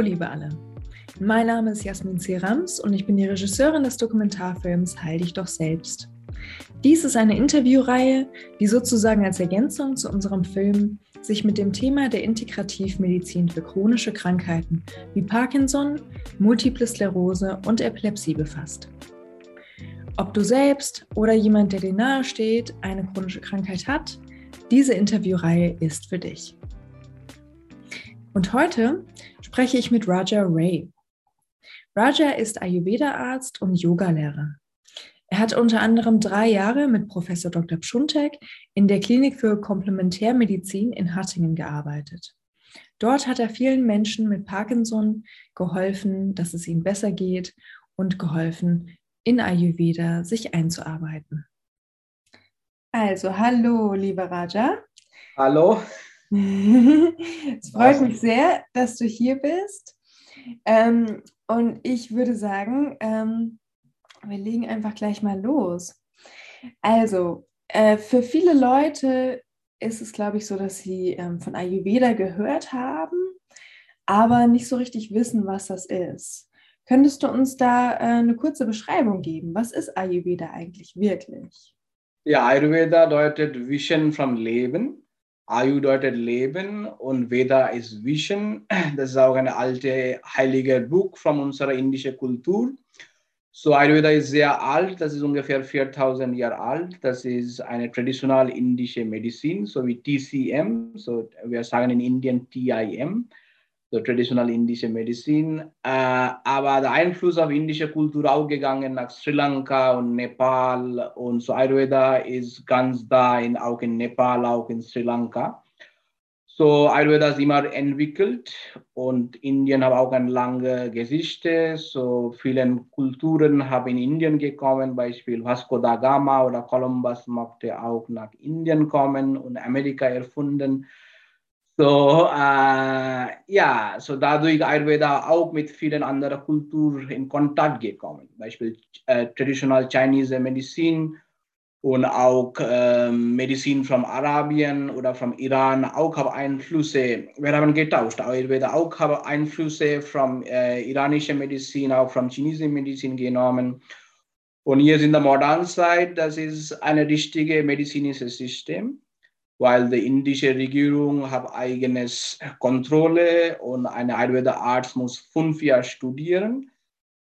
Hallo liebe alle. Mein Name ist Jasmin Serams und ich bin die Regisseurin des Dokumentarfilms Heil dich doch selbst. Dies ist eine Interviewreihe, die sozusagen als Ergänzung zu unserem Film sich mit dem Thema der Integrativmedizin für chronische Krankheiten wie Parkinson, Multiple Sklerose und Epilepsie befasst. Ob du selbst oder jemand, der dir nahe steht, eine chronische Krankheit hat, diese Interviewreihe ist für dich. Und heute spreche ich mit Raja Ray. Raja ist Ayurveda-Arzt und Yogalehrer. Er hat unter anderem drei Jahre mit Professor Dr. Pschuntek in der Klinik für Komplementärmedizin in Hattingen gearbeitet. Dort hat er vielen Menschen mit Parkinson geholfen, dass es ihnen besser geht und geholfen, in Ayurveda sich einzuarbeiten. Also, hallo, lieber Raja. Hallo. es freut mich sehr, dass du hier bist. Ähm, und ich würde sagen, ähm, wir legen einfach gleich mal los. Also, äh, für viele Leute ist es, glaube ich, so, dass sie ähm, von Ayurveda gehört haben, aber nicht so richtig wissen, was das ist. Könntest du uns da äh, eine kurze Beschreibung geben? Was ist Ayurveda eigentlich wirklich? Ja, Ayurveda bedeutet Vision vom Leben. Ayu bedeutet Leben und Veda ist Vision. Das ist auch ein altes heiliges Buch von unserer indischen Kultur. So Ayurveda ist sehr alt, das ist ungefähr 4000 Jahre alt. Das ist eine traditionelle indische Medizin, so wie TCM, so wir sagen in Indien TIM so traditional indische Medizin. Äh, aber der Einfluss auf indische Kultur auch gegangen nach Sri Lanka und Nepal und so Ayurveda ist ganz da, in, auch in Nepal, auch in Sri Lanka. So Ayurveda ist immer entwickelt und Indien hat auch eine lange Geschichte. So viele Kulturen haben in Indien gekommen, Beispiel Vasco da Gama oder Columbus mochte auch nach Indien kommen und Amerika erfunden. So, äh, ja, so dadurch Ayurveda auch mit vielen anderen Kulturen in Kontakt gekommen. Beispiel äh, traditional Chinese Medizin und auch äh, Medizin von Arabien oder vom Iran auch haben Einflüsse. Wir haben getauscht. Ayurveda auch haben Einflüsse von äh, iranischer Medizin, auch von chinesischer Medizin genommen. Und jetzt in der modernen Zeit, das ist ein richtiges medizinisches System weil die indische Regierung hat eigenes Kontrolle und ein Ayurveda-Arzt muss fünf Jahre studieren,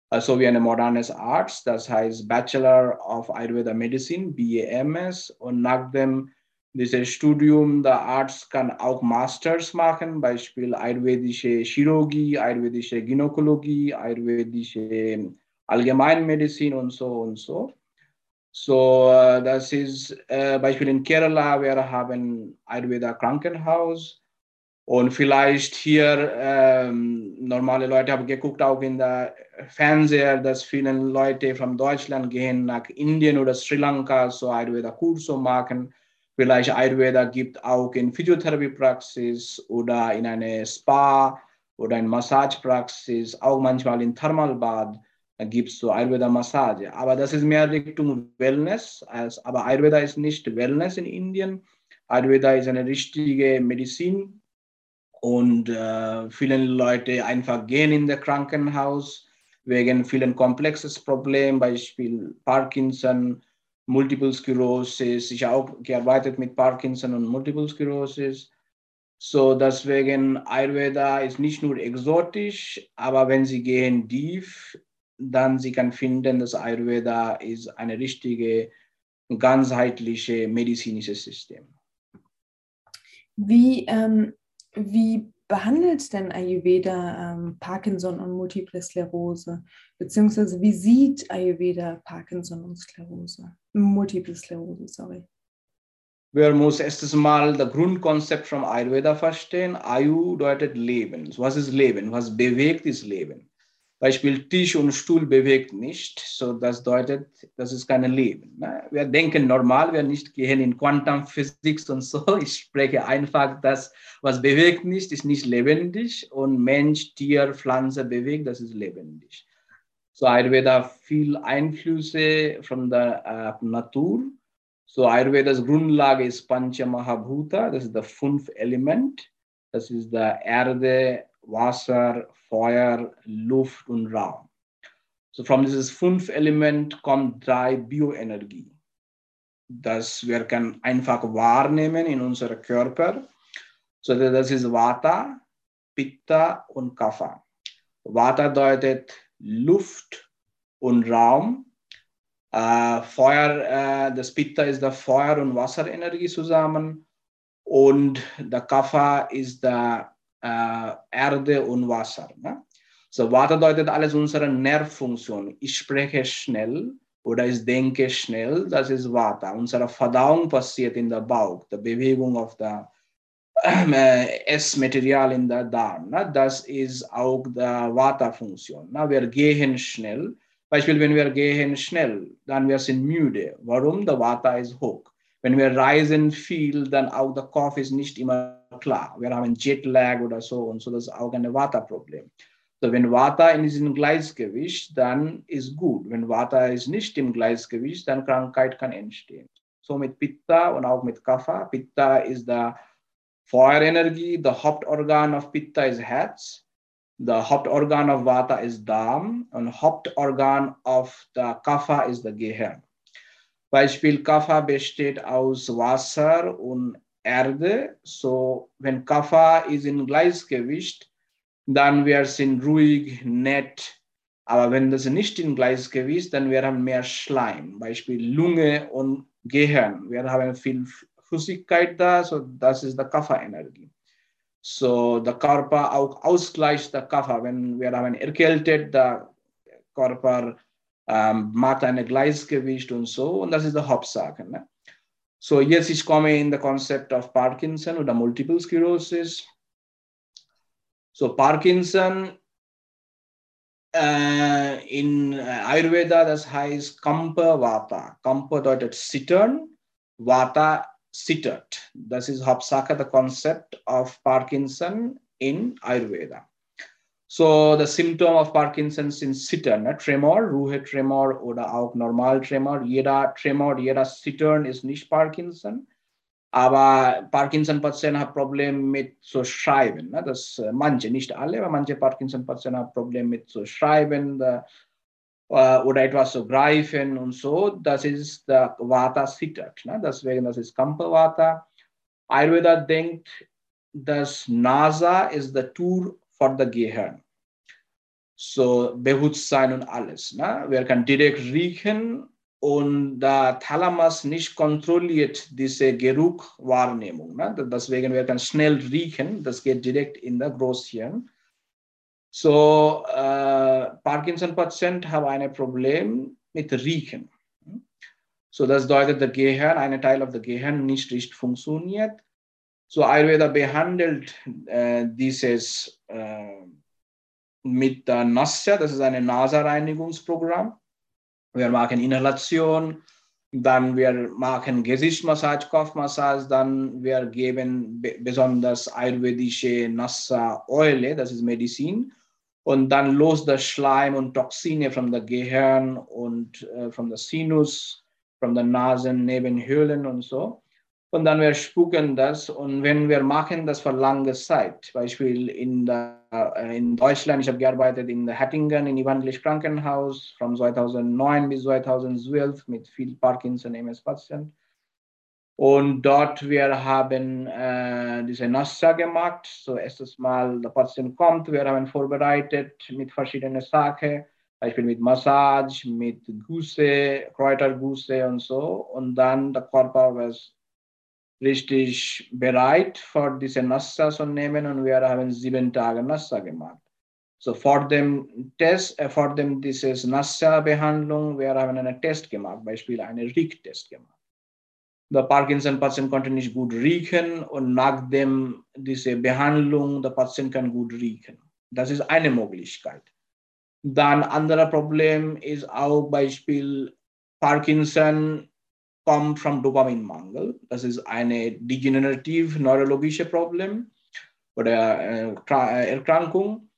also wie ein modernes Arzt, das heißt Bachelor of Ayurveda Medicine, BAMS, und nach dem dieses Studium, der Arzt kann auch Masters machen, Beispiel ayurvedische Chirurgie, ayurvedische Gynäkologie, ayurvedische Allgemeinmedizin und so und so. So, äh, das ist äh, Beispiel in Kerala, wir haben Ayurveda Krankenhaus und vielleicht hier ähm, normale Leute haben geguckt, auch in der Fernseher, dass viele Leute von Deutschland gehen nach Indien oder Sri Lanka, so Ayurveda Kurse machen. Vielleicht Ayurveda gibt auch in Physiotherapiepraxis oder in eine Spa oder in Massagepraxis, auch manchmal in Thermalbad gibt es so Ayurveda-Massage. Aber das ist mehr Richtung Wellness. Als, aber Ayurveda ist nicht Wellness in Indien. Ayurveda ist eine richtige Medizin. Und äh, viele Leute einfach gehen in das Krankenhaus wegen vielen komplexes Problemen, Beispiel Parkinson, Multiple Sklerosis. Ich habe auch gearbeitet mit Parkinson und Multiple Sklerosis. So deswegen Ayurveda ist nicht nur exotisch, aber wenn Sie gehen tief dann sie kann finden, dass Ayurveda ist eine richtige, ganzheitliche medizinische System. Wie, ähm, wie behandelt denn Ayurveda ähm, Parkinson und Multiple Sklerose? Beziehungsweise wie sieht Ayurveda Parkinson und Sklerose? Multiple Sklerose, sorry. Wir müssen erstes Mal das Grundkonzept von Ayurveda verstehen. Ayu bedeutet Leben. Was ist Leben? Was bewegt ist Leben? Beispiel Tisch und Stuhl bewegt nicht, so das bedeutet, das ist kein Leben. Ne? Wir denken normal, wir nicht gehen in Quantum und so. Ich spreche einfach, das, was bewegt nicht, ist nicht lebendig und Mensch, Tier, Pflanze bewegt, das ist lebendig. So Ayurveda viel Einflüsse von der äh, Natur. So Ayurvedas Grundlage ist Pancha Mahabhuta, das ist das fünf Element. Das ist der Erde, Wasser, Feuer, Luft und Raum. So von dieses fünf Element kommt drei Bioenergie. Das wir können einfach wahrnehmen in unserem Körper. So das ist Vata, Pitta und Kapha. Vata bedeutet Luft und Raum. Äh, Feuer, äh, das Pitta ist der Feuer- und Wasserenergie zusammen. Und der Kapha ist der Erde und Wasser. Ne? So, Vata bedeutet alles unsere Nervfunktion. Ich spreche schnell oder ich denke schnell, das ist Vata. Unsere Verdauung passiert in der Bauch, die Bewegung auf der äh, Essmaterial in der Darm. Ne? Das ist auch die Vata-Funktion. Ne? Wir gehen schnell. Beispiel, wenn wir gehen schnell, dann wir sind müde. Warum? Der Vata ist hoch. Wenn wir reisen viel, dann auch der Kopf ist nicht immer klar. Wir haben Jetlag oder so und so, das ist auch ein Vata-Problem. So, wenn Vata in diesem Gleichgewicht, dann ist gut. Wenn Vata ist nicht im Gleichgewicht, dann Krankheit kann entstehen. So mit Pitta und auch mit Kapha. Pitta ist der Feuerenergie. Der Hauptorgan of Pitta ist Herz. Der Hauptorgan of Vata ist Darm. Und Hauptorgan of der Kapha ist der Gehirn. Beispiel Kapha besteht aus Wasser und Erde. So, wenn Kapha ist in Gleichgewicht, dann wir sind ruhig, nett. Aber wenn das nicht in Gleichgewicht, dann wir haben mehr Schleim. Beispiel Lunge und Gehirn. Wir haben viel Flüssigkeit da, so das ist die Kapha-Energie. So der Körper auch ausgleicht der Kapha. Wenn wir haben erkältet, der Körper ähm, macht ein Gleichgewicht und so. Und das ist die Hauptsache. Ne? So yes, it's komme in the concept of Parkinson or the Multiple Sclerosis. So Parkinson äh, in uh, Ayurveda, das heißt Kampa Vata. Kampa bedeutet zittern, Vata zittert. Das ist Hauptsache the concept of Parkinson in Ayurveda. So the symptom of Parkinson sind Zittern, ne? Tremor, Ruhe Tremor oder auch Normal Tremor. Jeder Tremor, jeder Zittern ist nicht Parkinson. Aber Parkinson-Patienten haben Probleme mit zu schreiben. Ne? Das, manche, nicht alle, aber manche Parkinson-Patienten haben Probleme mit zu schreiben da, äh, oder etwas zu greifen und so. Das ist der Vata zittert. Ne? Deswegen, das ist Kampa Vata. Ayurveda denkt, dass NASA ist der Tour for the Gehirn. So Bewusstsein und alles. Ne? Wir können direkt riechen und der Thalamus nicht kontrolliert diese Geruchwahrnehmung. Ne? Deswegen wir können schnell riechen, das geht direkt in der Großhirn. So äh, Parkinson-Patienten haben ein Problem mit Riechen. So das bedeutet, der Gehirn, ein Teil of the Gehirn nicht richtig funktioniert. So Ayurveda behandelt äh, dieses äh, mit der Nasya, das ist ein Nasereinigungsprogramm. Wir machen Inhalation, dann wir machen Gesichtsmassage, Kopfmassage, dann wir geben besonders ayurvedische Nassa Oile, das ist Medizin. Und dann los das Schleim und Toxine von der Gehirn und äh, von der Sinus, von der Nasennebenhöhlen und so und dann wir spucken das. Und wenn wir machen das für lange Zeit, Beispiel in, der, äh, in Deutschland, ich habe gearbeitet in der Hattingen im evangelisch Krankenhaus von 2009 bis 2012 mit viel Parkinson MS Patienten und dort wir haben äh, diese Nassa gemacht. So erstes Mal der Patient kommt, wir haben vorbereitet mit verschiedenen Sachen, Beispiel mit Massage, mit Gusse, Kräutergusse und so. Und dann der Körper was richtig bereit für diese Nassa zu nehmen und wir haben sieben Tage Nassa gemacht. So vor dem Test, äh, vor dem dieses Nassa-Behandlung, wir haben einen Test gemacht, Beispiel einen Riechtest gemacht. Der Parkinson-Patient konnte nicht gut riechen und nachdem diese Behandlung, der Patient kann gut riechen. Das ist eine Möglichkeit. Dann anderes Problem ist auch Beispiel Parkinson kommt vom Dopaminmangel. Das ist eine degenerativ neurologische Problem oder äh, äh, Erkrankung.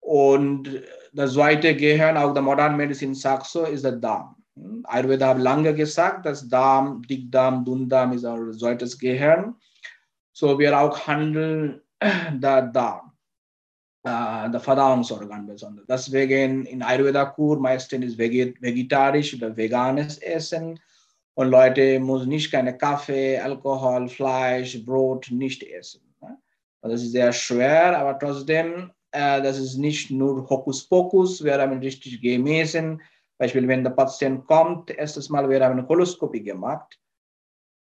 Und das zweite Gehirn, auch der modernen Medizin sagt so, ist der Darm. Ayurveda hat lange gesagt, dass Darm, Dickdarm, Dünndarm ist ein zweites Gehirn. So wir auch handeln der Darm. äh, das Verdauungsorgan besonders. Deswegen in Ayurveda-Kur meistens ist vegetarisch oder veganes Essen und Leute müssen nicht keine Kaffee, Alkohol, Fleisch, Brot nicht essen. Ne? Das ist sehr schwer, aber trotzdem, äh, das ist nicht nur Hokuspokus, wir haben richtig gemessen. Beispiel, wenn der Patient kommt, erstes Mal, wir haben eine Koloskopie gemacht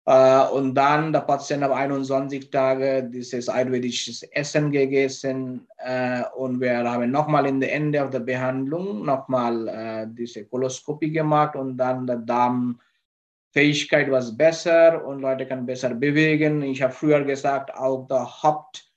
äh, und dann der Patient auf 21 Tage dieses ayurvedisches Essen gegessen äh, und wir haben nochmal in der Ende der Behandlung nochmal äh, diese Koloskopie gemacht und dann der Darmfähigkeit war besser und Leute können besser bewegen. Ich habe früher gesagt, auch der Haupt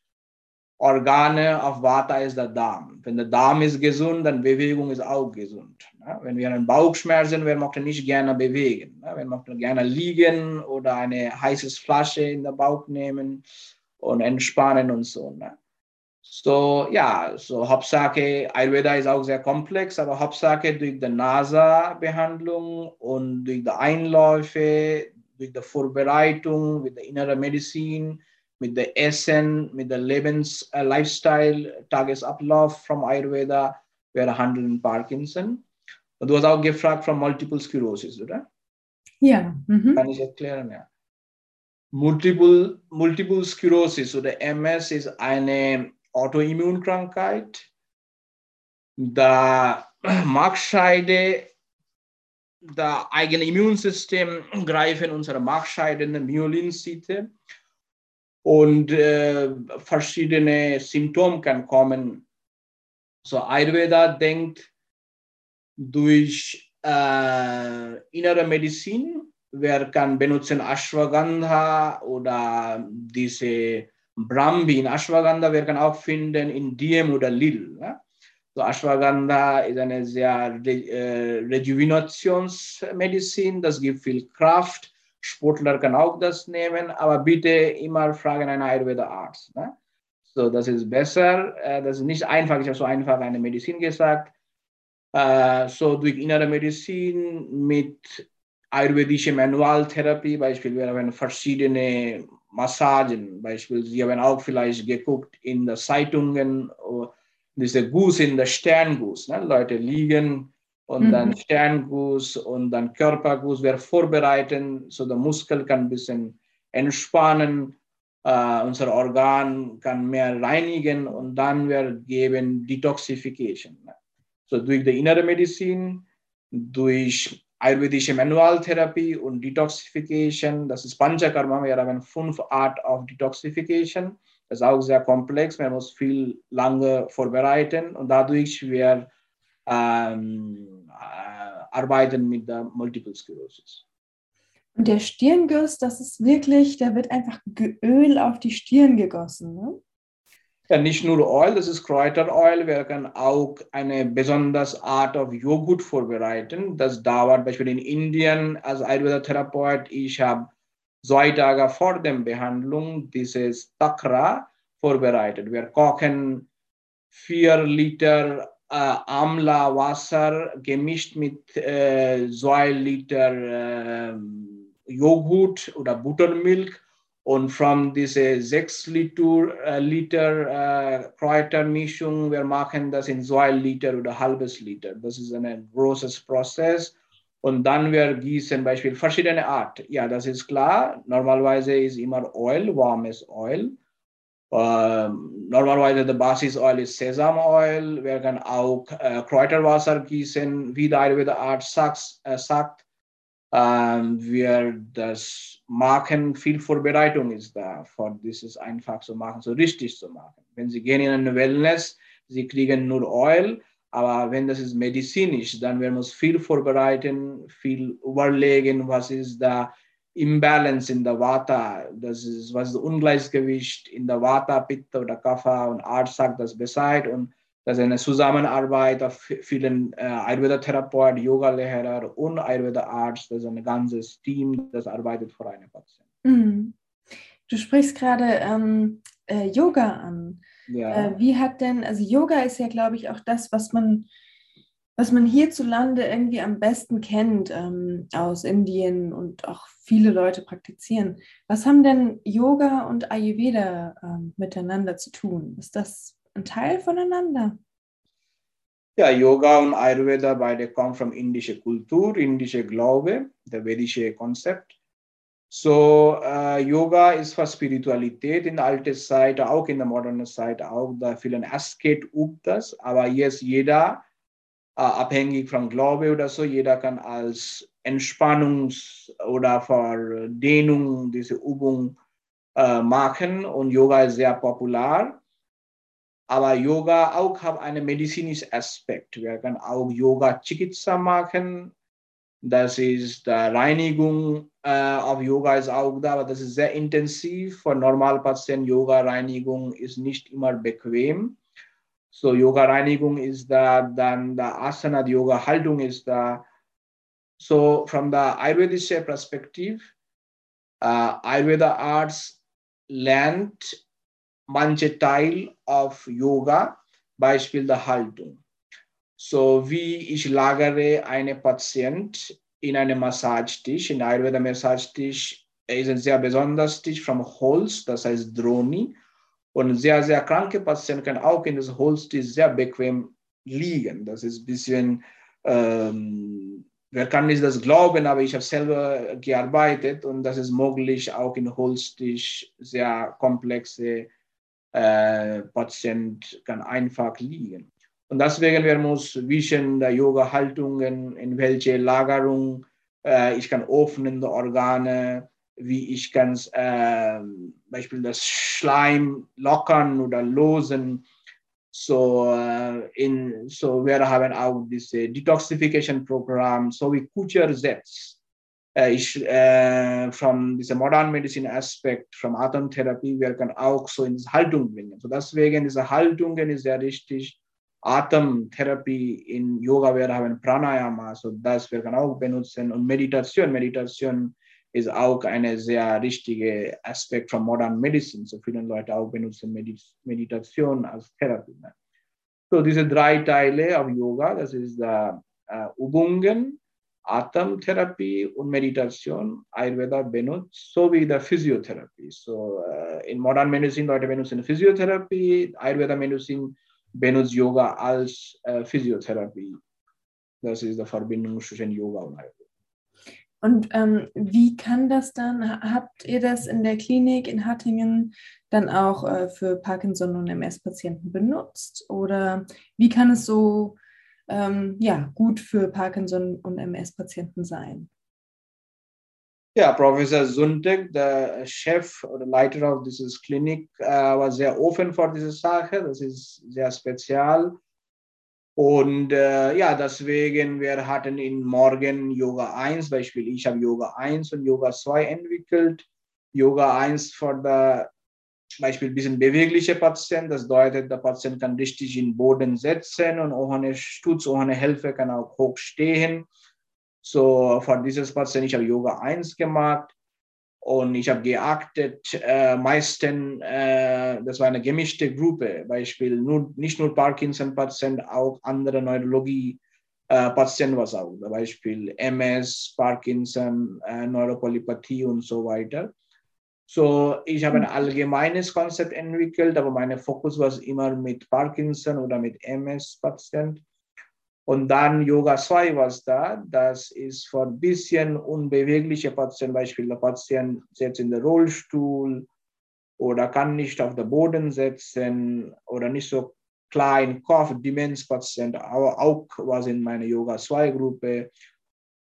Organe auf Vata ist der Darm. Wenn der Darm ist gesund, dann Bewegung ist auch gesund. Wenn wir einen Bauchschmerzen, wir möchten nicht gerne bewegen. Wir möchten gerne liegen oder eine heiße Flasche in den Bauch nehmen und entspannen und so. So, yeah, so Hauptsache, Ayurveda ist auch sehr komplex, aber Hauptsache durch die NASA-Behandlung und durch die Einläufe, durch die Vorbereitung mit der inneren Medizin, mit dem Essen, mit dem Lebens-, äh, Lifestyle, Tagesablauf vom Ayurveda, wir handeln Parkinson. Und du hast auch gefragt von Multiple Sklerosis, oder? Ja. Mhm. Kann ich erklären, ja. Multiple, Multiple Sklerosis oder MS ist eine Autoimmunkrankheit. Da Markscheide, das eigene Immunsystem greifen unsere Markscheidenden Myelinzyte und äh, verschiedene Symptome kann kommen. So Ayurveda denkt durch äh, innere Medizin, wer kann benutzen Ashwagandha oder diese Brahmi in Ashwagandha, wer kann auch finden in Diem oder Lil. Ja? So Ashwagandha ist eine sehr äh, Rejuvenationsmedizin, das gibt viel Kraft Sportler kann auch das nehmen, aber bitte immer fragen einen Ayurveda-Arzt. Ne? So, das ist besser. Äh, das ist nicht einfach. Ich habe so einfach eine Medizin gesagt. Äh, so durch innere Medizin mit ayurvedischer Manualtherapie, beispielsweise wir haben verschiedene Massagen, beispielsweise Sie haben auch vielleicht geguckt in den Zeitungen, oh, diese Guss in der Sternguss. Ne? Leute liegen und mhm. dann Sternguss und dann Körperguss. Wir vorbereiten, so der Muskel kann ein bisschen entspannen, äh, unser Organ kann mehr reinigen und dann wir geben Detoxification. So durch die innere Medizin, durch ayurvedische Manualtherapie und Detoxification, das ist Panchakarma, wir haben fünf Art of Detoxification. Das ist auch sehr komplex, man muss viel lange vorbereiten und dadurch wir ähm, äh, arbeiten mit der Multiple Sklerosis. Und der Stirnguss, das ist wirklich, da wird einfach Öl auf die Stirn gegossen, ne? Ja, nicht nur Öl, das ist Kräuteröl. Wir können auch eine besondere Art of Joghurt vorbereiten. Das dauert beispielsweise in Indien als Ayurveda-Therapeut. Ich habe zwei Tage vor der Behandlung dieses Takra vorbereitet. Wir kochen vier Liter äh, Amla Wasser gemischt mit äh, 2 Liter äh, Joghurt oder Buttermilch und von dieser 6 Liter, äh, Liter äh, Kräutermischung, wir machen das in 2 Liter oder halbes Liter. Das ist ein großes Prozess. Und dann wir gießen Beispiel verschiedene Art. Ja, das ist klar. Normalerweise ist immer Öl, warmes Öl. Ähm, normalerweise der Basisöl ist Sesamöl. Wir können auch äh, Kräuterwasser gießen, wie der Ayurveda-Arzt sagt. Äh, sagt ähm, wir das machen, viel Vorbereitung ist da, für dieses einfach zu machen, so richtig zu machen. Wenn Sie gehen in eine Wellness, Sie kriegen nur Öl, aber wenn das ist medizinisch, dann wir uns viel vorbereiten, viel überlegen, was ist da Imbalance in der Vata, das ist was ist Ungleichgewicht in der Vata, Pitta oder Kapha und Arzt sagt das Bescheid und das ist eine Zusammenarbeit auf vielen äh, Ayurveda-Therapeuten, Yoga-Lehrer und Ayurveda-Arzt, das ist ein ganzes Team, das arbeitet für eine Patienten. Mhm. Du sprichst gerade ähm, äh, Yoga an. Ja. Äh, wie hat denn, also Yoga ist ja, glaube ich, auch das, was man was man hierzulande irgendwie am besten kennt ähm, aus Indien und auch viele Leute praktizieren. Was haben denn Yoga und Ayurveda ähm, miteinander zu tun? Ist das ein Teil voneinander? Ja, Yoga und Ayurveda beide kommen von indischer Kultur, indischer Glaube, der vedische Konzept. So, uh, Yoga ist für Spiritualität in der alten Zeit, auch in der modernen Zeit, auch da vielen Asket übt das, aber jetzt jeder, uh, abhängig von Glaube oder so, jeder kann als Entspannungs- oder Verdehnung diese Übung uh, machen und Yoga ist sehr populär. Aber Yoga auch hat einen medizinischen Aspekt. Wir können auch Yoga Chikitsa machen, das ist die Reinigung äh, auf Yoga ist auch da, aber das ist sehr intensiv. Für Normalpatienten Yoga-Reinigung ist nicht immer bequem. So Yoga-Reinigung ist da, dann der Asana, die Yoga-Haltung ist da. So from the Ayurvedische Perspektive, uh, Ayurveda Arts lernt manche Teil auf Yoga, Beispiel der Haltung. So wie ich lagere einen Patient in einem Massagetisch, in Ayurveda Massagetisch ist ein sehr besonderes Tisch vom Holz, das heißt Droni. Und sehr, sehr kranke Patienten können auch in das Holztisch sehr bequem liegen. Das ist ein bisschen, ähm, wer kann nicht das glauben, aber ich habe selber gearbeitet und das ist möglich, auch in Holztisch sehr komplexe äh, Patient kann einfach liegen. Und deswegen wir muss wissen, der Yoga-Haltungen, in welche Lagerung äh, ich kann öffnende Organe, wie ich kann äh, Beispiel das Schleim lockern oder losen. So, äh, in, so wir haben auch diese Detoxification-Programm, so wie Kucher setzt. Äh, ich, äh, von diesem modernen Medizin-Aspekt, von Atemtherapie, wir können auch so in die Haltung bringen. So deswegen diese Haltungen ist sehr wichtig Atemtherapie in Yoga, wir haben Pranayama, so das wir können auch benutzen und Meditation. Meditation ist auch ein sehr wichtiger Aspekt von Modern Medicine. So viele Leute auch benutzen Meditation als Therapie. So diese drei Teile auf Yoga, das ist uh, uh, Übungen, Atemtherapie und Meditation, Ayurveda benutzt, sowie der Physiotherapie. So uh, in Modern Medicine Leute benutzen Physiotherapie, Ayurveda Medicine benutzt Yoga als äh, Physiotherapie. Das ist die Verbindung zwischen Yoga und Ayurveda. Und ähm, wie kann das dann, habt ihr das in der Klinik in Hattingen dann auch äh, für Parkinson- und MS-Patienten benutzt? Oder wie kann es so ähm, ja, gut für Parkinson- und MS-Patienten sein? Ja, Professor Zuntek, der Chef oder Leiter of dieses Klinik, äh, war sehr offen vor dieser Sache. Das ist sehr spezial. Und äh, ja, deswegen, wir hatten in Morgen Yoga 1, Beispiel, ich habe Yoga 1 und Yoga 2 entwickelt. Yoga 1 für Beispiel ein bisschen bewegliche Patient, das bedeutet, der Patient kann richtig in den Boden setzen und ohne Stütz, ohne Hilfe kann auch hoch stehen. So, von dieses Patient, ich habe Yoga 1 gemacht und ich habe geachtet, äh, meistens, äh, das war eine gemischte Gruppe, Beispiel nur, nicht nur Parkinson-Patient, auch andere Neurologie-Patienten äh, was auch, Beispiel MS, Parkinson, äh, Neuropolypathie und so weiter. So, ich habe ein mhm. allgemeines Konzept entwickelt, aber mein Fokus war immer mit Parkinson oder mit MS-Patienten. Und dann Yoga 2 war da. Das ist für ein bisschen unbewegliche Patienten, Beispiel der Patient sitzt in der Rollstuhl oder kann nicht auf den Boden setzen oder nicht so klein, Kopf, Demenzpatient, aber auch was in meiner Yoga 2 Gruppe.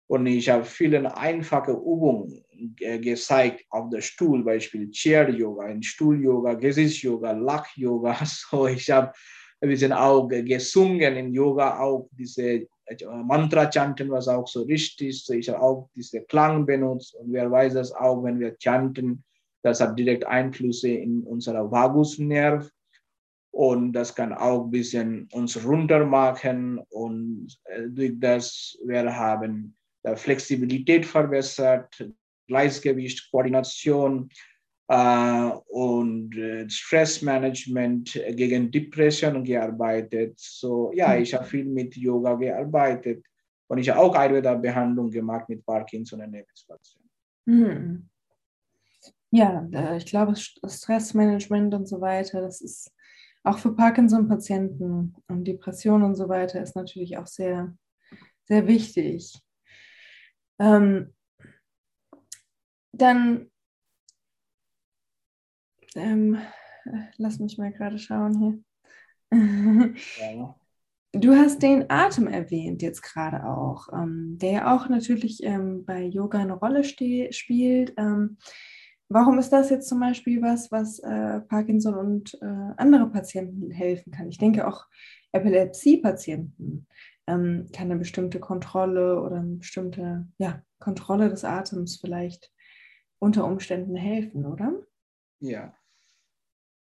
Und ich habe viele einfache Übungen gezeigt auf der Stuhl, Beispiel Chair Yoga, Stuhl Yoga, Gesicht Yoga, Lach Yoga. So ich habe wir sind auch gesungen in Yoga, auch diese äh, Mantra-Chanten was auch so richtig. So ich habe auch diese Klang benutzt und wer weiß das auch, wenn wir chanten, das hat direkt Einflüsse in unserer Vagusnerv und das kann auch ein bisschen uns runter machen und äh, durch das wir haben Flexibilität verbessert, Gleichgewicht, Koordination, äh, und äh, Stressmanagement gegen Depression gearbeitet. So, ja, mhm. ich habe viel mit Yoga gearbeitet und ich habe auch Ayurveda-Behandlung gemacht mit Parkinson und MS-Patienten. Mhm. Ja, ich glaube, Stressmanagement und so weiter, das ist auch für Parkinson-Patienten und Depressionen und so weiter ist natürlich auch sehr, sehr wichtig. Ähm, dann ähm, lass mich mal gerade schauen hier. Ja. Du hast den Atem erwähnt jetzt gerade auch, ähm, der ja auch natürlich ähm, bei Yoga eine Rolle spielt. Ähm, warum ist das jetzt zum Beispiel was, was äh, Parkinson und äh, andere Patienten helfen kann? Ich denke auch Epilepsie-Patienten ähm, kann eine bestimmte Kontrolle oder eine bestimmte ja, Kontrolle des Atems vielleicht unter Umständen helfen, oder? Ja.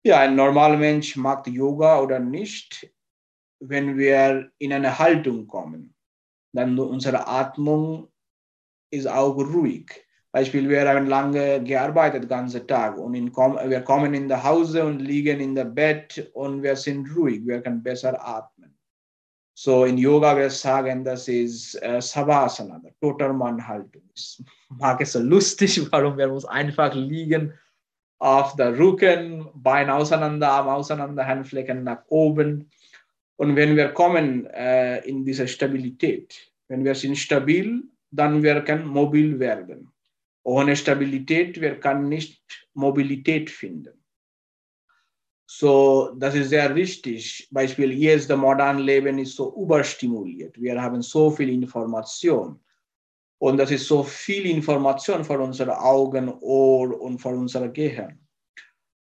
Ja, ein normaler Mensch mag Yoga oder nicht wenn wir in eine Haltung kommen, dann unsere Atmung ist auch ruhig. Beispiel, wir haben lange gearbeitet, den ganzen Tag, und in, wir kommen in das Hause und liegen in der Bett und wir sind ruhig, wir können besser atmen. So in Yoga wir sagen, das ist äh, Savasana, der Totermann-Haltung. Mag es so lustig, warum wir uns einfach liegen auf der Rücken, Bein auseinander, Arm auseinander, Handflächen nach oben und wenn wir kommen äh, in diese Stabilität, wenn wir sind stabil, dann wir können mobil werden. Ohne Stabilität, wir können nicht Mobilität finden. So, das ist sehr richtig. Beispiel, jetzt das moderne Leben ist so überstimuliert. Wir haben so viel Information. Und das ist so viel Information für unsere Augen, Ohr und für unser Gehirn.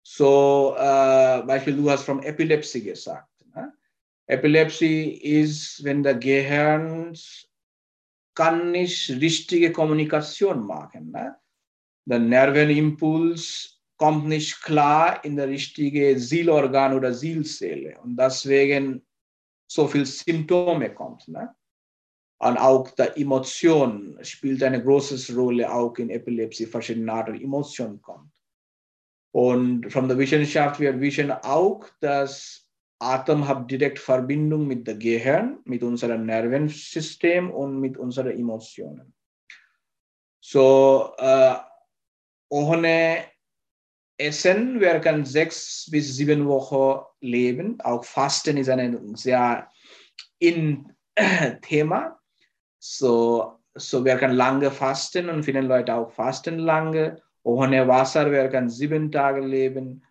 So, äh, Beispiel, du hast von Epilepsie gesagt. Epilepsie ist, wenn der Gehirn kann nicht richtige Kommunikation machen. Ne? Der Nervenimpuls kommt nicht klar in der richtige Zielorgan oder Zielzelle und deswegen so viel Symptome kommt. Ne? Und auch die Emotion spielt eine große Rolle auch in Epilepsie, verschiedene Arten Emotionen kommt. Und von der Wissenschaft wir wissen auch, dass Atem hat direkt Verbindung mit dem Gehirn, mit unserem Nervensystem und mit unseren Emotionen. So, äh, ohne Essen, wir können sechs bis sieben Wochen leben. Auch Fasten ist ein sehr in Thema. So, so wir können lange fasten und viele Leute auch fasten lange. Ohne Wasser, wir können sieben Tage leben.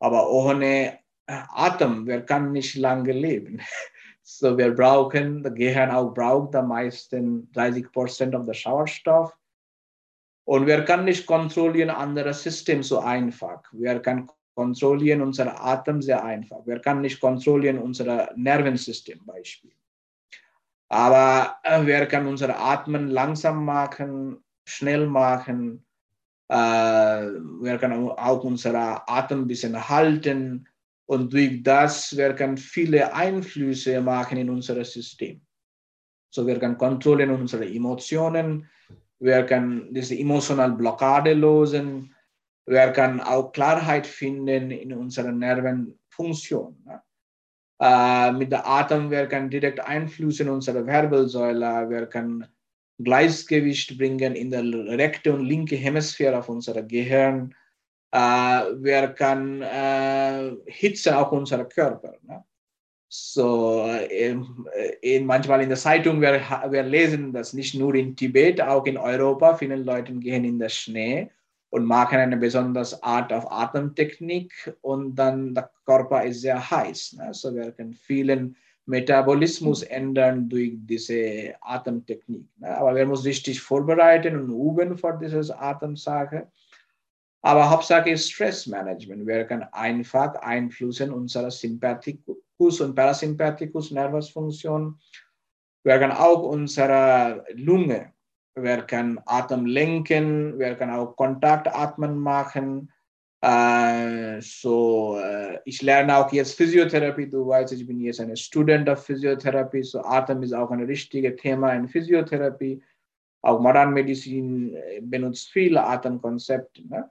Aber ohne Atem, wir können nicht lange leben. So wir brauchen, das Gehirn auch braucht am meisten 30 Prozent of the Sauerstoff. Und wir können nicht kontrollieren andere Systeme so einfach. Wir können kontrollieren unser Atem sehr einfach. Wir können nicht kontrollieren unser Nervensystem Beispiel. Aber äh, wir können unser Atmen langsam machen, schnell machen. Äh, wir können auch unser Atem ein bisschen halten und durch das wir können viele Einflüsse machen in unser System. So wir können kontrollieren unsere Emotionen, wir können diese emotionale Blockade lösen, wir können auch Klarheit finden in unserer Nervenfunktion. Ne? Äh, mit der Atem, wir können direkt Einfluss in unsere Wirbelsäule, wir können Gleichgewicht bringen in der rechte und linke Hemisphäre auf unser Gehirn äh, wir können äh, Hitze auch unserer Körper. Ne? So, in, manchmal in der Zeitung, wir, wir lesen das nicht nur in Tibet, auch in Europa. Viele Leute gehen in den Schnee und machen eine besondere Art auf Atemtechnik und dann der Körper ist sehr heiß. Ne? So, wir können vielen Metabolismus ändern durch diese Atemtechnik. Ne? Aber wir müssen richtig vorbereiten und üben für diese Atemsache. Aber Hauptsache ist Stressmanagement. Wir können einfach Einflüsse in unsere Sympathikus und Parasympathikus Nervusfunktion. Wir können auch unsere Lunge, wir können Atem lenken, wir können auch Kontaktatmen machen. Äh, so, äh, ich lerne auch jetzt Physiotherapie. Du weißt, ich bin jetzt ein Student of Physiotherapie. So, Atem ist auch ein richtiges Thema in Physiotherapie. Auch Modern Medizin äh, benutzt viele Atemkonzepte. Ne?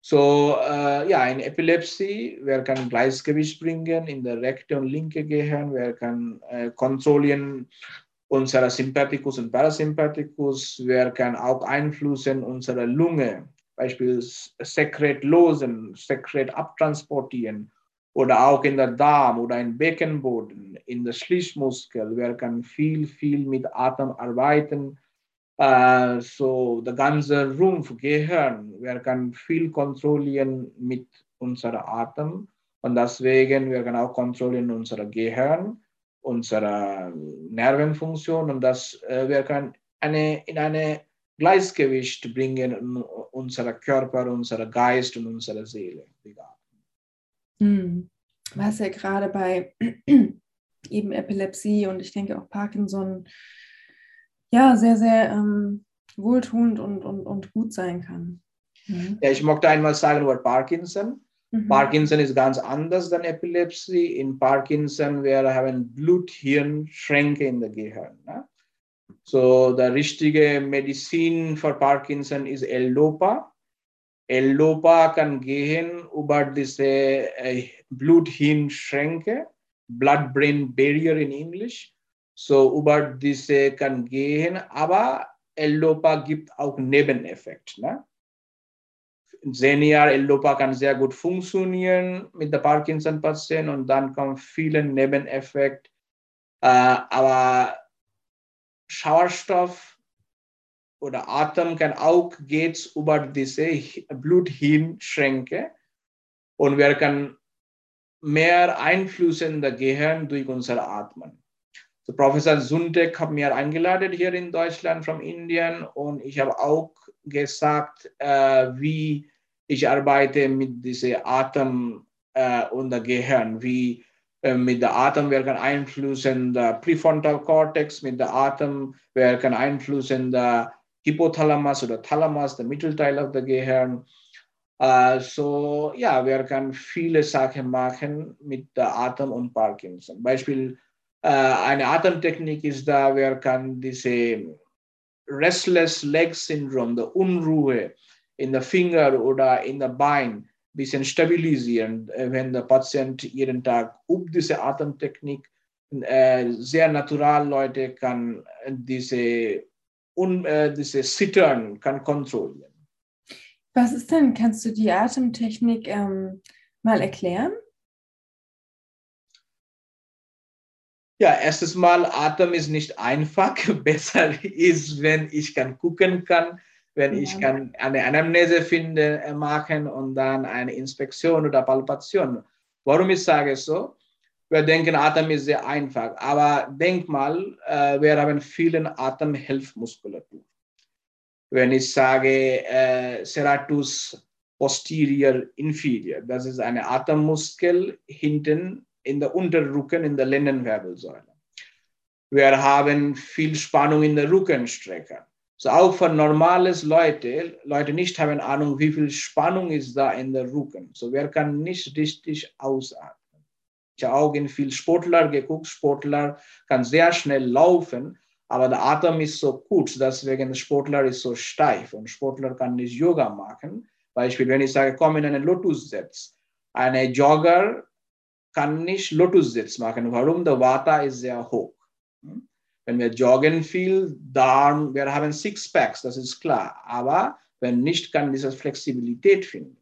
So, äh, ja, in Epilepsie, wer kann Gleichgewicht bringen in der rechte und linke Gehirn, wer kann äh, kontrollieren unser Sympathikus und Parasympathikus, wer kann auch Einflussen unserer Lunge, beispielsweise Sekret losen, Sekret abtransportieren oder auch in der Darm oder im Beckenboden, in der Schließmuskel. Wir können viel, viel mit Atem arbeiten. Uh, so der ganze Rumpf, Gehirn, wir können viel kontrollieren mit unserem Atem und deswegen wir können auch kontrollieren unser Gehirn, unsere Nervenfunktion und das uh, wir können eine, in eine Gleichgewicht bringen in unser Körper, unser Geist und unsere Seele. Hm. Was ja gerade bei eben Epilepsie und ich denke auch Parkinson ja sehr, sehr ähm, wohltuend und, und, und gut sein kann. Mhm. Ja, ich möchte einmal sagen über Parkinson. Mhm. Parkinson ist ganz anders als Epilepsie. In Parkinson wir haben Blut-Hirn-Schränke in der Gehirn. So, der richtige Medizin für Parkinson ist L-Dopa. L-Dopa kann gehen über diese äh, Blut-Hirn-Schränke, Blood-Brain Barrier in Englisch. So, über diese kann gehen, aber L-Dopa gibt auch Nebeneffekte. Ne? Senior L-Dopa kann sehr gut funktionieren mit der Parkinson-Patienten und dann kommen viele Nebeneffekte. Äh, aber Sauerstoff oder Atem kann auch geht über diese Blut-Hirn-Schränke und wir können mehr Einfluss in das Gehirn durch unser Atmen. So Professor Sundek hat mir eingeladen hier in Deutschland von Indien und ich habe auch gesagt, äh, wie ich arbeite mit diesem Atem äh, und dem Gehirn, wie äh, mit der Atem wir können Einfluss in der Präfrontal Cortex, mit der Atem wir können Einfluss in der Hypothalamus oder Thalamus, der Mittelteil auf der Gehirn. Uh, so ja, wir können viele Sachen machen mit der Atem und Parkinson. Beispiel uh, eine Atemtechnik ist da, wir können diese Restless Leg Syndrome, der Unruhe in der Finger oder in der Bein, bisschen stabilisieren, äh, wenn der Patient jeden Tag übt diese Atemtechnik. Äh, sehr natural Leute kann diese, un, äh, diese Zittern kann kontrollieren. Was ist denn, kannst du die Atemtechnik ähm, mal erklären? Ja, erstes Mal, Atem ist nicht einfach. Besser ist, wenn ich kann gucken kann, wenn ich kann eine Anamnese finden, äh, machen und dann eine Inspektion oder Palpation. Warum ich sage so? Wir denken, Atem ist sehr einfach, aber denk mal, äh, wir haben vielen Atemhilfmuskulatur. Wenn ich sage äh, Serratus posterior inferior, das ist eine Atemmuskel hinten in der Unterrücken, in der Lendenwirbelsäule. Wir haben viel Spannung in der Rückenstrecke. So auch für normales Leute, Leute nicht haben Ahnung, wie viel Spannung ist da in der Rücken. So wer kann nicht richtig ausatmen. Ich habe auch in viel Sportler geguckt. Sportler kann sehr schnell laufen, aber der Atem ist so kurz, deswegen der Sportler ist so steif und Sportler kann nicht Yoga machen. Beispiel, wenn ich sage, komm in einen Lotus-Sitz. Eine Jogger kann nicht Lotus-Sitz machen. Warum? Der Vata ist sehr hoch. Hm? Wenn wir joggen viel, Darm, wir haben Sixpacks, das ist klar. Aber wenn nicht, kann diese Flexibilität finden.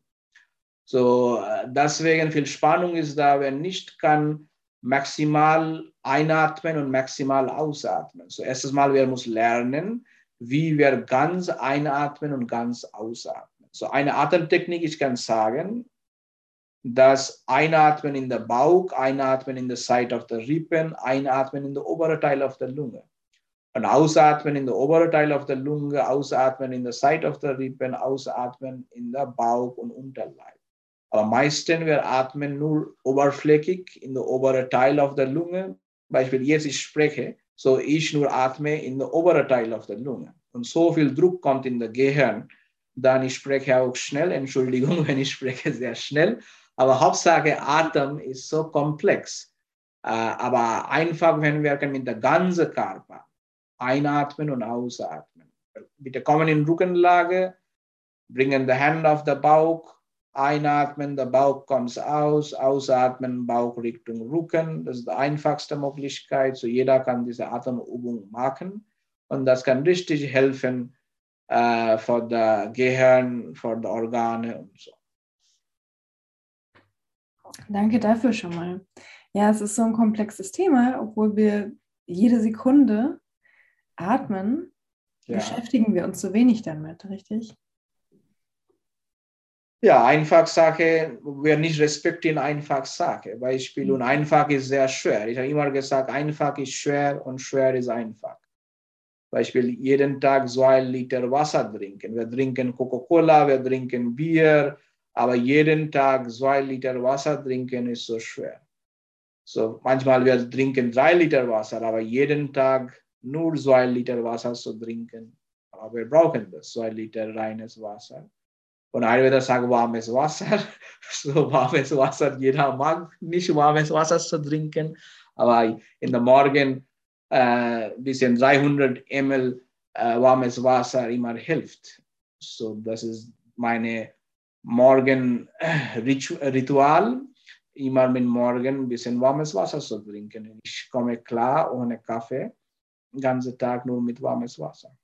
So, äh, deswegen viel Spannung ist da, wenn nicht, kann maximal einatmen und maximal ausatmen. So, erstes Mal, wir müssen lernen, wie wir ganz einatmen und ganz ausatmen. So, eine Atemtechnik, ich kann sagen, das Einatmen in der Bauch, Einatmen in der Side of the Rippen, Einatmen in der oberen Teil of der Lunge. Und Ausatmen in der oberen Teil of der Lunge, Ausatmen in der Side of the Rippen, Ausatmen in der Bauch und Unterleib. Aber meistens wir atmen nur oberflächig in der oberen Teil of der Lunge. Beispiel jetzt ich spreche, so ich nur atme in der oberen Teil of der Lunge. Und so viel Druck kommt in der Gehirn, dann ich spreche auch schnell, Entschuldigung, wenn ich spreche sehr schnell, aber Hauptsache Atem ist so komplex. Äh, aber einfach, wenn wir mit der ganzen Körper einatmen und ausatmen. Bitte kommen in Rückenlage, bringen die Hand auf den Bauch, einatmen, der Bauch kommt aus, ausatmen, Bauch Richtung Rücken. Das ist die einfachste Möglichkeit. So jeder kann diese Atemübung machen und das kann richtig helfen äh, für das Gehirn, für die Organe und so. Danke dafür schon mal. Ja, es ist so ein komplexes Thema, obwohl wir jede Sekunde atmen, ja. beschäftigen wir uns so wenig damit, richtig? Ja, Einfachsache, wir nicht respektieren Einfachsache. Beispiel, und mhm. einfach ist sehr schwer. Ich habe immer gesagt, einfach ist schwer und schwer ist einfach. Beispiel, jeden Tag zwei Liter Wasser trinken. Wir trinken Coca-Cola, wir trinken Bier, aber jeden Tag zwei Liter Wasser trinken ist so schwer. So, manchmal wir trinken drei Liter Wasser, aber jeden Tag nur zwei Liter Wasser zu trinken. Aber wir brauchen das, zwei Liter reines Wasser. Und Ayurveda sagt warmes Wasser. So warmes Wasser, jeder mag nicht warmes Wasser zu trinken, aber in der Morgen ein äh, bisschen 300 ml äh, warmes Wasser immer hilft. So, das ist meine Morgenritual, immer mit Morgen ein bisschen warmes Wasser zu trinken. Ich komme klar ohne Kaffee, den ganzen Tag nur mit warmes Wasser.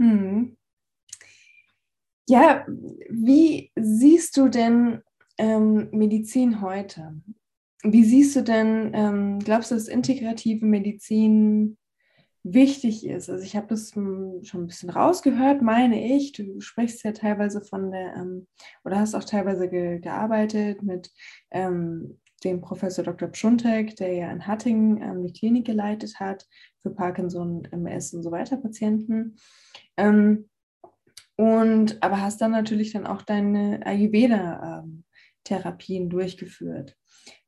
Hm. Ja, wie siehst du denn ähm, Medizin heute? Wie siehst du denn, ähm, glaubst du, dass integrative Medizin wichtig ist? Also ich habe das hm, schon ein bisschen rausgehört, meine ich. Du sprichst ja teilweise von der, ähm, oder hast auch teilweise ge gearbeitet mit ähm, dem Professor Dr. Pschuntek, der ja in Hattingen ähm, die Klinik geleitet hat für Parkinson, MS und so weiter Patienten. Ähm, und aber hast dann natürlich dann auch deine Ayurveda-Therapien durchgeführt.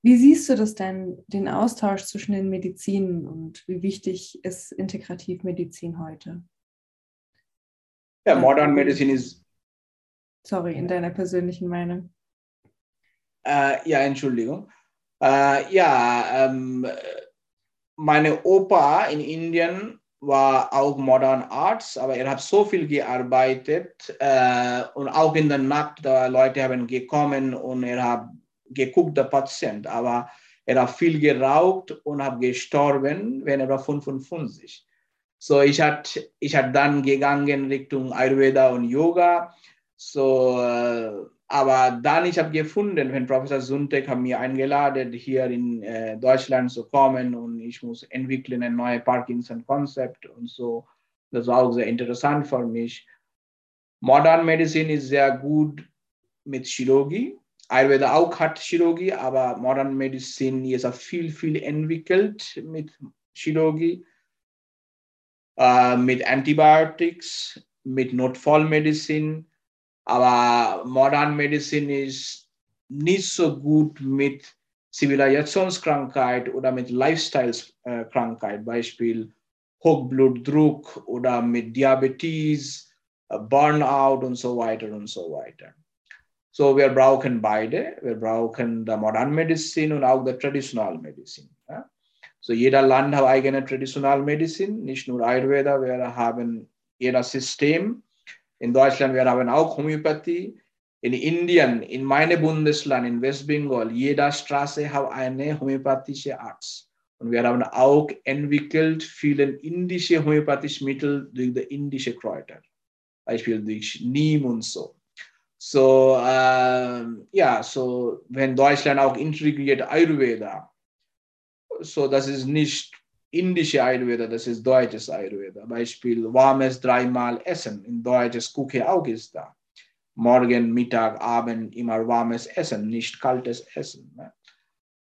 Wie siehst du das denn, den Austausch zwischen den Medizinen und wie wichtig ist Integrativmedizin heute? Ja, Modern Medicine ist. Sorry, in deiner persönlichen Meinung. Äh, ja, Entschuldigung. Äh, ja, ähm, meine Opa in Indien war auch Modern Arts, aber er hat so viel gearbeitet äh, und auch in der Nacht, da Leute haben gekommen und er hat geguckt, der Patient, aber er hat viel geraucht und hat gestorben, wenn er war 55. So, ich hat ich hat dann gegangen Richtung Ayurveda und Yoga. So, äh, aber dann ich habe gefunden, wenn Professor Suntek hat mir eingeladen, hier in äh, Deutschland zu kommen und ich muss entwickeln ein neues Parkinson-Konzept und so. Das war auch sehr interessant für mich. Modern Medicine ist sehr gut mit Chirurgie. Ayurveda auch hat Chirurgie, aber Modern Medicine ist viel, viel entwickelt mit Chirurgie, äh, mit Antibiotics, mit Notfallmedizin aber Modern Medicine is nicht so good with gut mit Zivilisationskrankheit oder mit Lifestyle-Krankheit, Beispiel Hochblutdruck oder mit Diabetes, äh, Burnout und so weiter und so weiter. So, wir brauchen beide. Wir brauchen die Modern Medicine und auch die Traditional Medicine. Ja? So, jeder Land hat eigene Traditional Medicine, nicht nur Ayurveda. Wir haben jeder System in Deutschland, wir haben auch Homöopathie. In Indien, in meinem Bundesland, in Westbengal, jeder Straße hat eine homöopathische Arzt. Und wir haben auch entwickelt viele indische homöopathische Mittel durch die indische Kräuter. Beispiel durch Neem und so. So, äh, ja, so, wenn Deutschland auch integriert Ayurveda, so, das ist nicht indische Ayurveda, das ist deutsches Ayurveda. Beispiel warmes dreimal Essen. In deutsches Küche auch ist da. Morgen, Mittag, Abend immer warmes Essen, nicht kaltes Essen. Ne?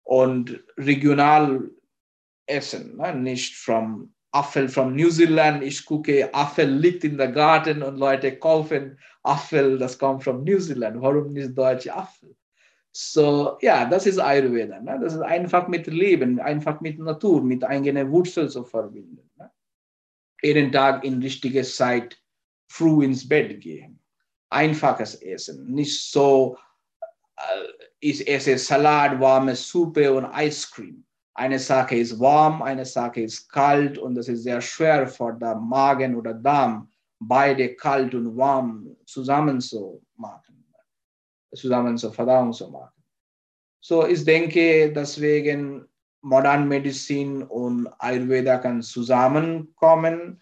Und regional Essen, ne? nicht vom Apfel von New Zealand. Ich gucke, Apfel liegt in der Garten und Leute kaufen Apfel, das kommt von New Zealand. Warum nicht deutsche Apfel? So, ja, das ist Ayurveda. Ne? Das ist einfach mit Leben, einfach mit Natur, mit eigener Wurzel zu verbinden. Ne? Jeden Tag in richtiger Zeit früh ins Bett gehen. Einfaches Essen, nicht so, äh, ich esse Salat, warme Suppe und Eiscreme. Eine Sache ist warm, eine Sache ist kalt und das ist sehr schwer für den Magen oder Darm, beide kalt und warm zusammen zu machen zusammen zur Verdauung zu machen. So, ich denke, deswegen Modern Medizin und Ayurveda kann zusammenkommen.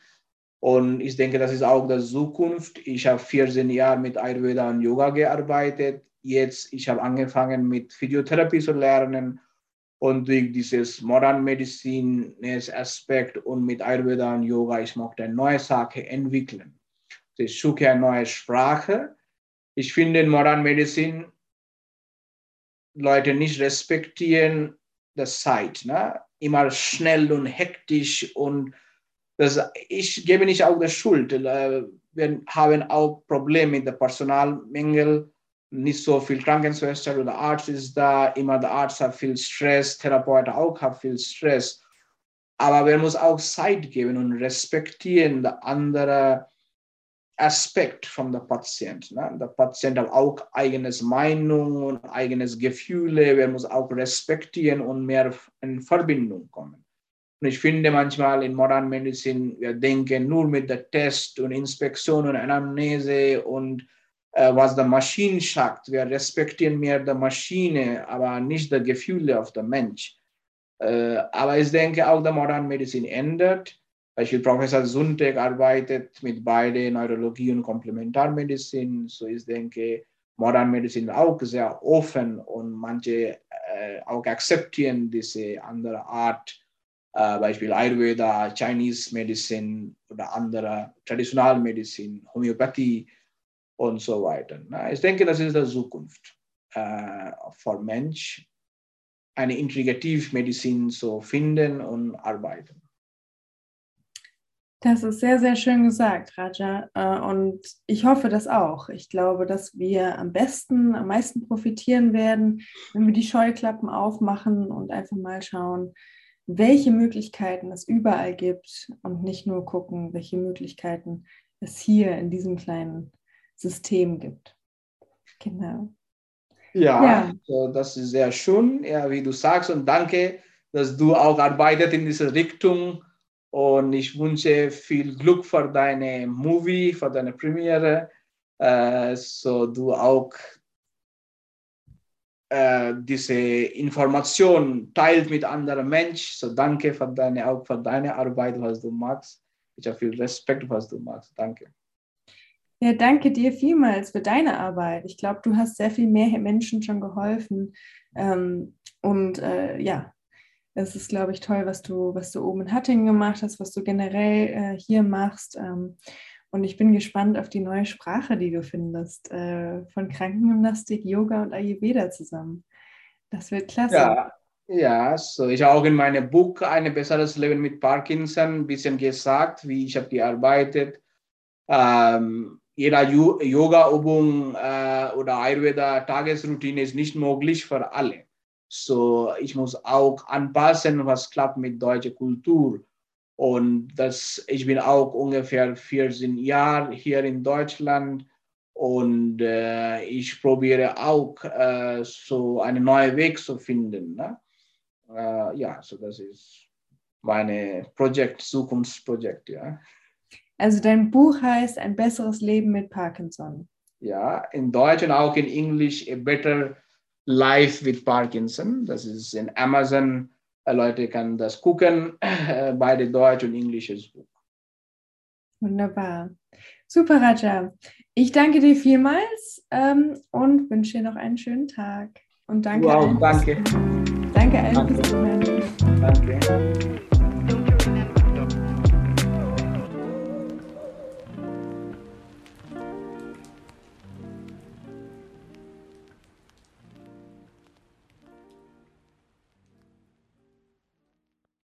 Und ich denke, das ist auch die Zukunft. Ich habe 14 Jahre mit Ayurveda und Yoga gearbeitet. jetzt, ich habe angefangen mit Physiotherapie zu lernen und durch dieses Modern Medicine Aspekt und mit Ayurveda und Yoga, ich möchte eine neue Sache entwickeln. Ich suche eine neue Sprache. Ich finde in Modern Medicine Leute nicht respektieren das Zeit. Ne? Immer schnell und hektisch und das, ich gebe nicht auch die Schuld. Äh, wir haben auch Probleme mit dem Personalmängel. Nicht so viel Krankenschwester oder Arzt ist da. Immer der Arzt hat viel Stress, Therapeut auch hat viel Stress. Aber wir müssen auch Zeit geben und respektieren die andere Aspekt von der Patient. Ne? Der Patient hat auch eigenes Meinung und eigenes Gefühle. Wir müssen auch respektieren und mehr in Verbindung kommen. Und ich finde manchmal in Modern Medicine, wir denken nur mit der Test und Inspektion und Anamnese und äh, was der Maschine sagt. Wir respektieren mehr die Maschine, aber nicht die Gefühle auf den Mensch. Äh, aber ich denke auch, der Modern Medicine ändert. Beispiel Professor Suntek arbeitet mit beide Neurologie und Komplementarmedizin. So ich denke, Modern Medicine auch sehr offen und manche äh, auch akzeptieren diese andere Art äh, Beispiel Ayurveda, Chinese Medicine oder andere Traditionalmedizin, Homöopathie und so weiter. Ich denke, das ist die Zukunft äh, für Mensch, eine Integrativmedizin zu finden und arbeiten. Das ist sehr, sehr schön gesagt, Raja. Äh, und ich hoffe das auch. Ich glaube, dass wir am besten, am meisten profitieren werden, wenn wir die Scheuklappen aufmachen und einfach mal schauen, welche Möglichkeiten es überall gibt und nicht nur gucken, welche Möglichkeiten es hier in diesem kleinen System gibt. Genau. Ja, ja. das ist sehr schön, ja, wie du sagst, und danke, dass du auch arbeitet in dieser Richtung. Und ich wünsche viel Glück für deine Movie, für deine Premiere, äh, so du auch äh, diese Information teilt mit anderen Menschen. So danke für deine, auch für deine Arbeit, was du machst. Ich habe viel Respekt, was du machst. Danke. Ja, danke dir vielmals für deine Arbeit. Ich glaube, du hast sehr viel mehr Menschen schon geholfen. Ähm, und äh, ja, es ist, glaube ich, toll, was du, was du oben in Hattingen gemacht hast, was du generell äh, hier machst. Ähm, und ich bin gespannt auf die neue Sprache, die du findest, äh, von Krankengymnastik, Yoga und Ayurveda zusammen. Das wird klasse. Ja, ja so ich habe auch in meinem Buch Ein besseres Leben mit Parkinson ein bisschen gesagt, wie ich habe gearbeitet. Ähm, jeder Yoga-Übung äh, oder Ayurveda-Tagesroutine ist nicht möglich für alle. So, ich muss auch anpassen, was klappt mit deutscher Kultur. Und das, ich bin auch ungefähr 14 Jahre hier in Deutschland und äh, ich probiere auch äh, so einen neuen Weg zu finden. Ne? Äh, ja, so das ist mein Projekt, Zukunftsprojekt. Ja. Also dein Buch heißt Ein besseres Leben mit Parkinson. Ja, in Deutsch und auch in Englisch A Better Life with Parkinson. Das ist in Amazon Leute können das gucken, beide Deutsch und Englisches Buch. Wunderbar. Super, Raja. Ich danke dir vielmals ähm, und wünsche dir noch einen schönen Tag. Und danke. Wow, danke. Danke allen fürs Zuhören. Danke.